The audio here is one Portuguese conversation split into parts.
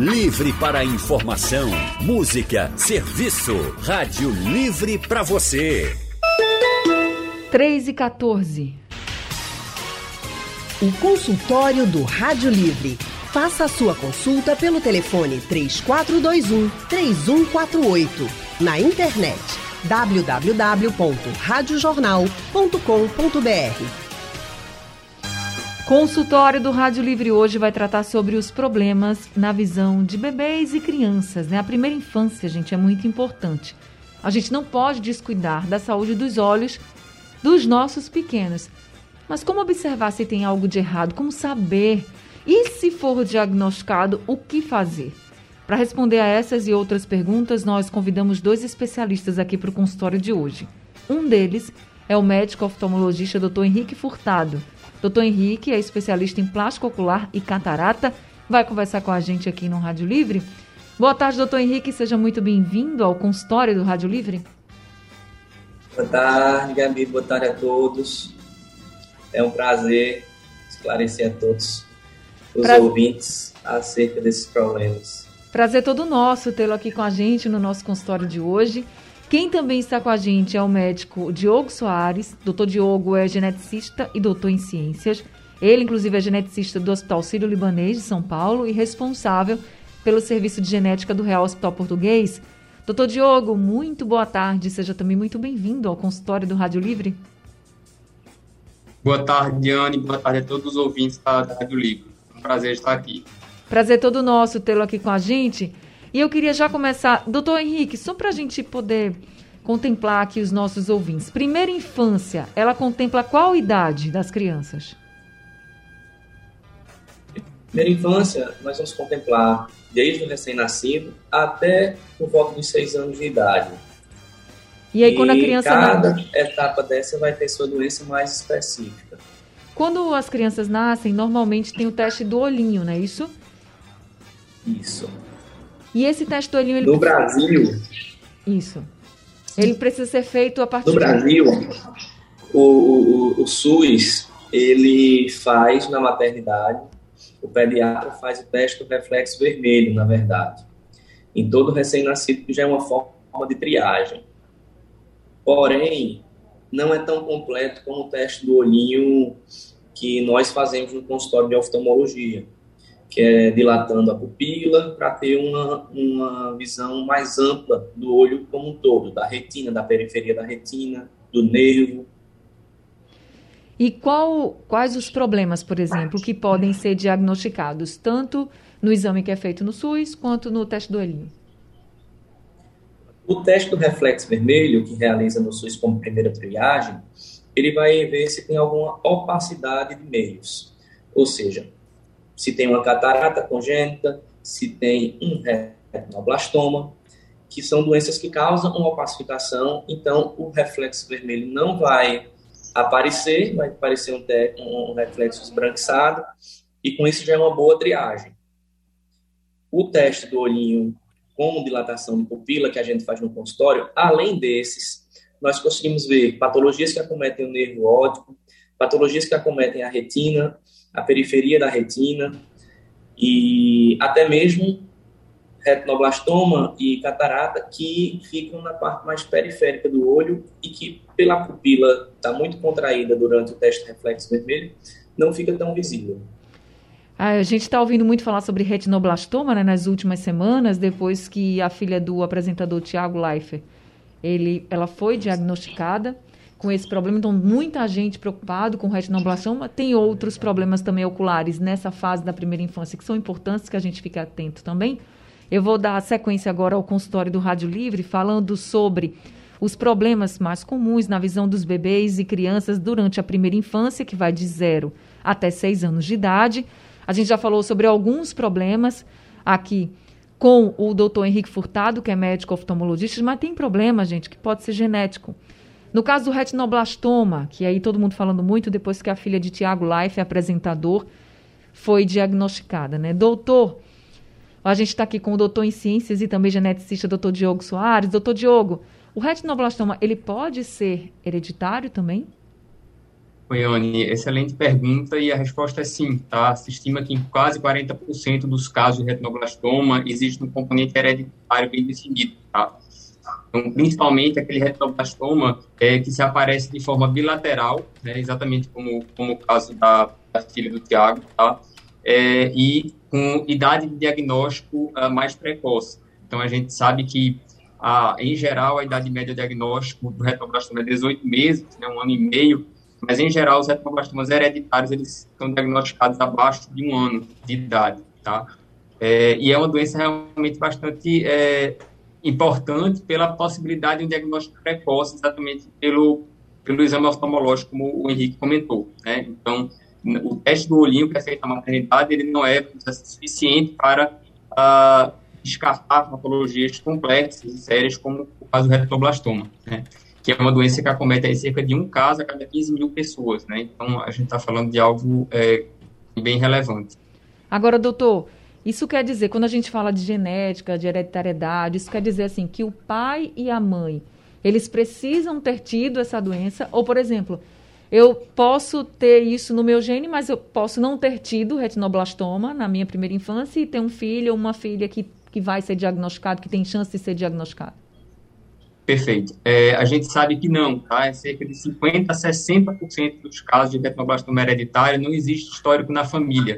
Livre para informação, música, serviço. Rádio Livre para você. 3 e 14. O consultório do Rádio Livre. Faça a sua consulta pelo telefone 3421 3148. Na internet www.radiojornal.com.br. Consultório do Rádio Livre hoje vai tratar sobre os problemas na visão de bebês e crianças, né? A primeira infância, gente, é muito importante. A gente não pode descuidar da saúde dos olhos dos nossos pequenos. Mas como observar se tem algo de errado? Como saber? E se for diagnosticado, o que fazer? Para responder a essas e outras perguntas, nós convidamos dois especialistas aqui para o consultório de hoje. Um deles é o médico oftalmologista Dr. Henrique Furtado. Dr. Henrique é especialista em plástico ocular e catarata. Vai conversar com a gente aqui no Rádio Livre. Boa tarde, doutor Henrique. Seja muito bem-vindo ao consultório do Rádio Livre. Boa tarde, Gabi. Boa tarde a todos. É um prazer esclarecer a todos os pra... ouvintes acerca desses problemas. Prazer todo nosso tê-lo aqui com a gente no nosso consultório de hoje. Quem também está com a gente é o médico Diogo Soares. Doutor Diogo é geneticista e doutor em ciências. Ele, inclusive, é geneticista do Hospital Sírio-Libanês de São Paulo e responsável pelo serviço de genética do Real Hospital Português. Doutor Diogo, muito boa tarde. Seja também muito bem-vindo ao consultório do Rádio Livre. Boa tarde, Diane. Boa tarde a todos os ouvintes da Rádio Livre. É um prazer estar aqui. Prazer todo nosso tê-lo aqui com a gente. E eu queria já começar, doutor Henrique, só para a gente poder contemplar aqui os nossos ouvintes. Primeira infância, ela contempla qual idade das crianças? Primeira infância, nós vamos contemplar desde o recém-nascido até por volta dos seis anos de idade. E aí, e quando a criança. Cada etapa dessa vai ter sua doença mais específica. Quando as crianças nascem, normalmente tem o teste do olhinho, não é isso? Isso. E esse teste do olhinho. Ele no precisa... Brasil. Isso. Ele precisa ser feito a partir. No Brasil, o, o, o SUS ele faz na maternidade, o pediatra faz o teste do reflexo vermelho, na verdade. Em todo recém-nascido, que já é uma forma de triagem. Porém, não é tão completo como o teste do olhinho que nós fazemos no consultório de oftalmologia que é dilatando a pupila para ter uma, uma visão mais ampla do olho como um todo, da retina, da periferia da retina, do nervo. E qual, quais os problemas, por exemplo, que podem ser diagnosticados tanto no exame que é feito no SUS quanto no teste do olhinho? O teste do reflexo vermelho, que realiza no SUS como primeira triagem, ele vai ver se tem alguma opacidade de meios. Ou seja, se tem uma catarata congênita, se tem um retinoblastoma, que são doenças que causam uma opacificação, então o reflexo vermelho não vai aparecer, vai aparecer um, um reflexo esbranquiçado, e com isso já é uma boa triagem. O teste do olhinho com dilatação de pupila que a gente faz no consultório, além desses, nós conseguimos ver patologias que acometem o nervo óptico, patologias que acometem a retina, a periferia da retina e até mesmo retinoblastoma e catarata que ficam na parte mais periférica do olho e que pela pupila está muito contraída durante o teste reflexo vermelho, não fica tão visível. Ah, a gente está ouvindo muito falar sobre retinoblastoma né, nas últimas semanas, depois que a filha do apresentador Tiago Leifert, ele, ela foi diagnosticada com esse problema. Então, muita gente preocupado com retinoblastoma. Tem outros problemas também oculares nessa fase da primeira infância que são importantes que a gente fique atento também. Eu vou dar sequência agora ao consultório do Rádio Livre, falando sobre os problemas mais comuns na visão dos bebês e crianças durante a primeira infância, que vai de 0 até 6 anos de idade. A gente já falou sobre alguns problemas aqui com o doutor Henrique Furtado, que é médico oftalmologista, mas tem problema, gente, que pode ser genético. No caso do retinoblastoma, que aí todo mundo falando muito depois que a filha de Tiago Life, apresentador, foi diagnosticada, né? Doutor, a gente está aqui com o doutor em ciências e também geneticista, doutor Diogo Soares. Doutor Diogo, o retinoblastoma, ele pode ser hereditário também? Goiane, excelente pergunta e a resposta é sim, tá? Se estima que em quase 40% dos casos de retinoblastoma existe um componente hereditário bem definido, tá? Então, principalmente aquele retinoblastoma é, que se aparece de forma bilateral, né, exatamente como, como o caso da, da filha do Tiago, tá? É, e com idade de diagnóstico uh, mais precoce. Então, a gente sabe que, uh, em geral, a idade média de diagnóstico do retinoblastoma é 18 meses, né, um ano e meio, mas em geral os retinoblastomas hereditários eles estão diagnosticados abaixo de um ano de idade, tá? É, e é uma doença realmente bastante é, importante pela possibilidade de um diagnóstico precoce, exatamente pelo pelo exame oftalmológico, como o Henrique comentou, né? Então, o teste do olhinho que é feito na maternidade, ele não é suficiente para uh, descartar patologias complexas e sérias, como o caso do retinoblastoma, né? que é uma doença que acomete cerca de um caso a cada 15 mil pessoas, né? Então, a gente está falando de algo é, bem relevante. Agora, doutor, isso quer dizer, quando a gente fala de genética, de hereditariedade, isso quer dizer, assim, que o pai e a mãe, eles precisam ter tido essa doença? Ou, por exemplo, eu posso ter isso no meu gene, mas eu posso não ter tido retinoblastoma na minha primeira infância e ter um filho ou uma filha que, que vai ser diagnosticado, que tem chance de ser diagnosticado? Perfeito. É, a gente sabe que não, tá? É cerca de 50% a 60% dos casos de retinoblastoma hereditário não existe histórico na família.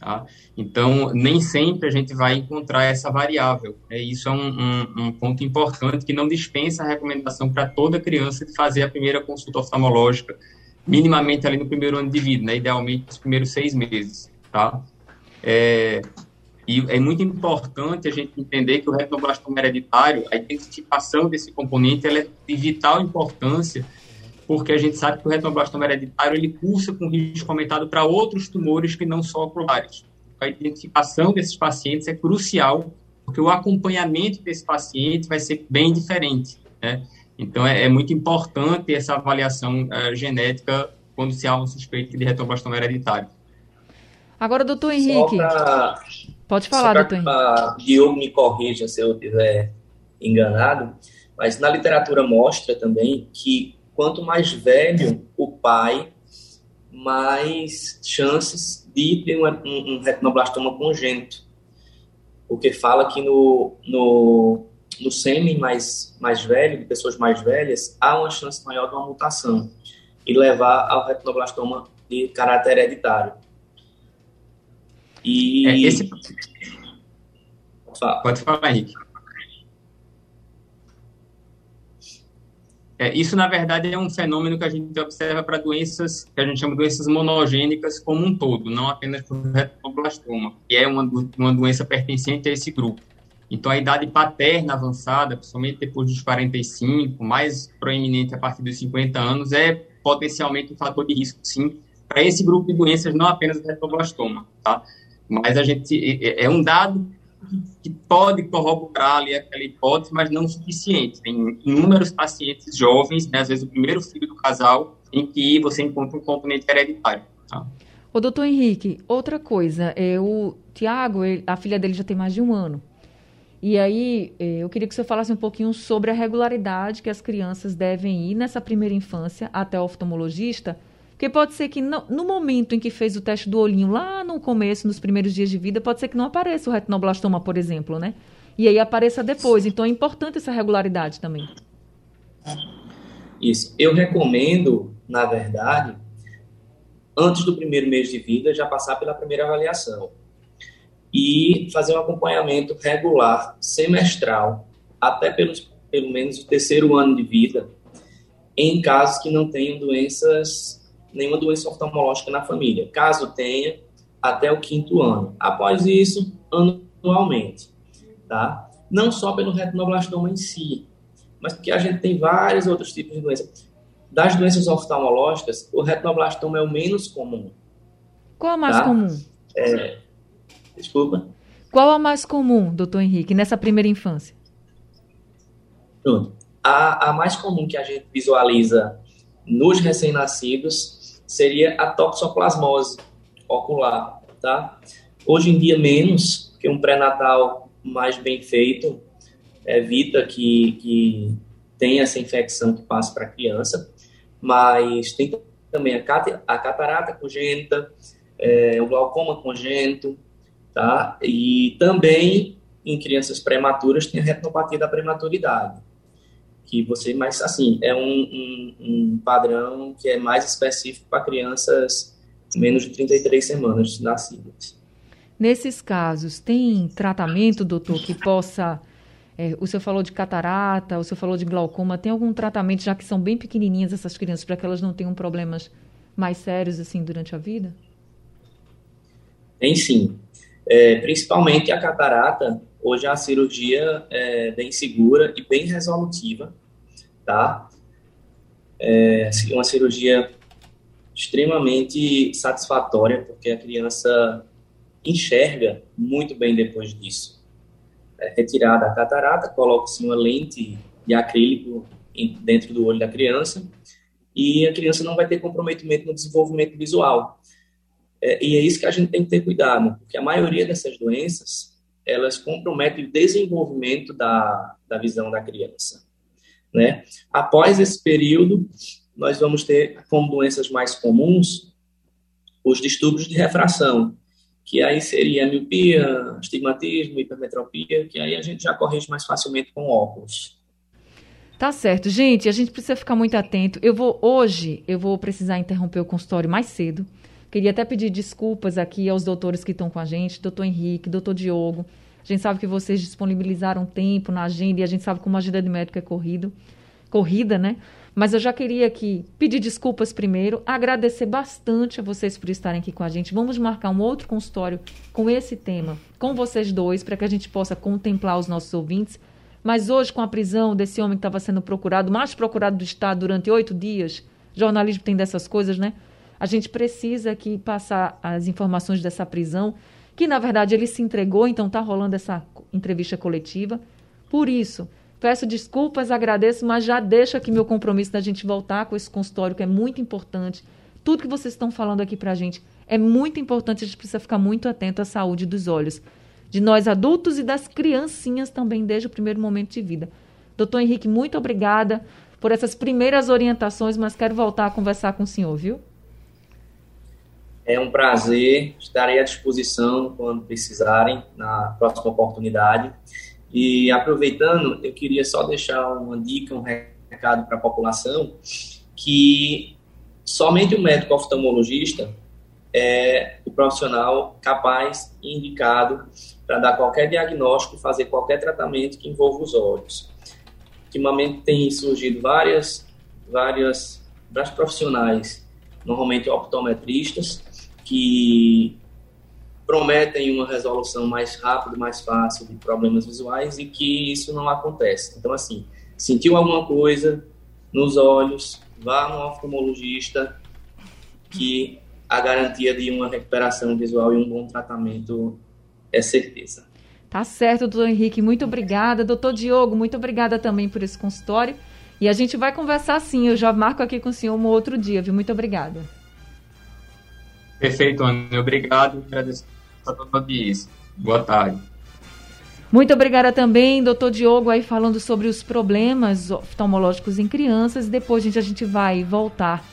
Tá? Então, nem sempre a gente vai encontrar essa variável. É, isso é um, um, um ponto importante que não dispensa a recomendação para toda criança de fazer a primeira consulta oftalmológica, minimamente ali no primeiro ano de vida, né? idealmente nos primeiros seis meses. Tá? É, e é muito importante a gente entender que o retinoblastoma hereditário, a identificação desse componente, é de vital importância, porque a gente sabe que o retinoblastoma hereditário ele cursa com risco aumentado para outros tumores que não são oculares. A identificação desses pacientes é crucial, porque o acompanhamento desse paciente vai ser bem diferente, né? Então, é, é muito importante essa avaliação uh, genética quando se há um suspeito de retinoblastoma hereditário. Agora, doutor Henrique. Pra, pode falar, doutor Henrique. Diogo me corrija se eu estiver enganado, mas na literatura mostra também que quanto mais velho o pai, mais chances de ter um, um, retinoblastoma congênito. Porque fala que no, no, no sêmen mais, mais velho, de pessoas mais velhas, há uma chance maior de uma mutação e levar ao retinoblastoma de caráter hereditário. E. É, esse... Pode falar, Henrique. É, isso, na verdade, é um fenômeno que a gente observa para doenças que a gente chama de doenças monogênicas como um todo, não apenas para o retinoblastoma, que é uma, uma doença pertencente a esse grupo. Então, a idade paterna avançada, principalmente depois dos 45, mais proeminente a partir dos 50 anos, é potencialmente um fator de risco, sim, para esse grupo de doenças, não apenas o retinoblastoma, tá? Mas a gente é, é um dado que pode corroborar ali aquela hipótese, mas não o suficiente. Tem inúmeros pacientes jovens, né, às vezes o primeiro filho do casal, em que você encontra um componente hereditário. Tá? Ô, doutor Henrique, outra coisa, é, o Tiago, a filha dele já tem mais de um ano. E aí, é, eu queria que você falasse um pouquinho sobre a regularidade que as crianças devem ir nessa primeira infância até o oftalmologista, porque pode ser que no, no, momento em que fez o teste do olhinho, lá no começo, nos primeiros dias de vida, pode ser que não apareça o retinoblastoma, por exemplo, né? E aí apareça depois. Então é importante essa regularidade também. Isso. Eu recomendo, na verdade, antes do primeiro mês de vida, já passar pela primeira avaliação. E fazer um acompanhamento regular, semestral, até pelos, pelo menos o terceiro ano de vida, em casos que não tenham doenças nenhuma doença oftalmológica na família, caso tenha, até o quinto ano. Após isso, anualmente, tá? Não só pelo retinoblastoma em si, mas porque a gente tem vários outros tipos de doenças. Das doenças oftalmológicas, o retinoblastoma é o menos comum. Qual a mais tá? comum? É... Desculpa? Qual a mais comum, doutor Henrique, nessa primeira infância? Pronto. A, a mais comum que a gente visualiza nos recém-nascidos seria a toxoplasmose ocular, tá? Hoje em dia menos, que um pré-natal mais bem feito evita que, que tenha essa infecção que passe para a criança, mas tem também a, cat a catarata congênita, é, o glaucoma congênito, tá? E também em crianças prematuras tem a retinopatia da prematuridade, que você, mas assim, é um, um, um padrão que é mais específico para crianças menos de 33 semanas nascidas. Nesses casos, tem tratamento, doutor, que possa. É, o senhor falou de catarata, o senhor falou de glaucoma. Tem algum tratamento, já que são bem pequenininhas essas crianças, para que elas não tenham problemas mais sérios assim durante a vida? Tem sim. É, principalmente a catarata, hoje a cirurgia é bem segura e bem resolutiva, tá? É uma cirurgia extremamente satisfatória, porque a criança enxerga muito bem depois disso. É retirada a catarata, coloca-se uma lente de acrílico dentro do olho da criança e a criança não vai ter comprometimento no desenvolvimento visual. É, e é isso que a gente tem que ter cuidado, porque a maioria dessas doenças, elas comprometem o desenvolvimento da, da visão da criança. Né? Após esse período, nós vamos ter como doenças mais comuns os distúrbios de refração, que aí seria miopia, astigmatismo, hipermetropia, que aí a gente já corrige mais facilmente com óculos. Tá certo, gente, a gente precisa ficar muito atento. Eu vou hoje, eu vou precisar interromper o consultório mais cedo. Queria até pedir desculpas aqui aos doutores que estão com a gente, doutor Henrique, doutor Diogo. A gente sabe que vocês disponibilizaram tempo na agenda e a gente sabe como a agenda de médico é corrido, corrida, né? Mas eu já queria aqui pedir desculpas primeiro, agradecer bastante a vocês por estarem aqui com a gente. Vamos marcar um outro consultório com esse tema, com vocês dois, para que a gente possa contemplar os nossos ouvintes. Mas hoje, com a prisão desse homem que estava sendo procurado, mais procurado do Estado durante oito dias, jornalismo tem dessas coisas, né? A gente precisa aqui passar as informações dessa prisão, que na verdade ele se entregou, então está rolando essa entrevista coletiva. Por isso, Peço desculpas, agradeço, mas já deixo aqui meu compromisso da gente voltar com esse consultório, que é muito importante. Tudo que vocês estão falando aqui para a gente é muito importante, a gente precisa ficar muito atento à saúde dos olhos. De nós adultos e das criancinhas também, desde o primeiro momento de vida. Doutor Henrique, muito obrigada por essas primeiras orientações, mas quero voltar a conversar com o senhor, viu? É um prazer, estarei à disposição quando precisarem, na próxima oportunidade. E aproveitando, eu queria só deixar uma dica, um recado para a população, que somente o médico oftalmologista é o profissional capaz e indicado para dar qualquer diagnóstico e fazer qualquer tratamento que envolva os olhos. Ultimamente tem surgido várias, várias, vários profissionais, normalmente optometristas, que prometem uma resolução mais rápida, mais fácil de problemas visuais e que isso não acontece. Então, assim, sentiu alguma coisa nos olhos, vá no oftalmologista que a garantia de uma recuperação visual e um bom tratamento é certeza. Tá certo, doutor Henrique, muito obrigada. Doutor Diogo, muito obrigada também por esse consultório. E a gente vai conversar sim, eu já marco aqui com o senhor um outro dia, viu? Muito obrigada. Perfeito, Ana. Obrigado. Agradeço a toda a audiência. Boa tarde. Muito obrigada também, doutor Diogo, aí falando sobre os problemas oftalmológicos em crianças. Depois, gente, a gente vai voltar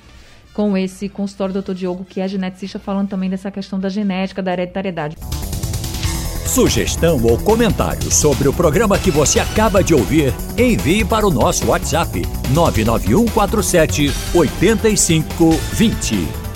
com esse consultório do doutor Diogo, que é geneticista, falando também dessa questão da genética, da hereditariedade. Sugestão ou comentário sobre o programa que você acaba de ouvir, envie para o nosso WhatsApp 99147 8520.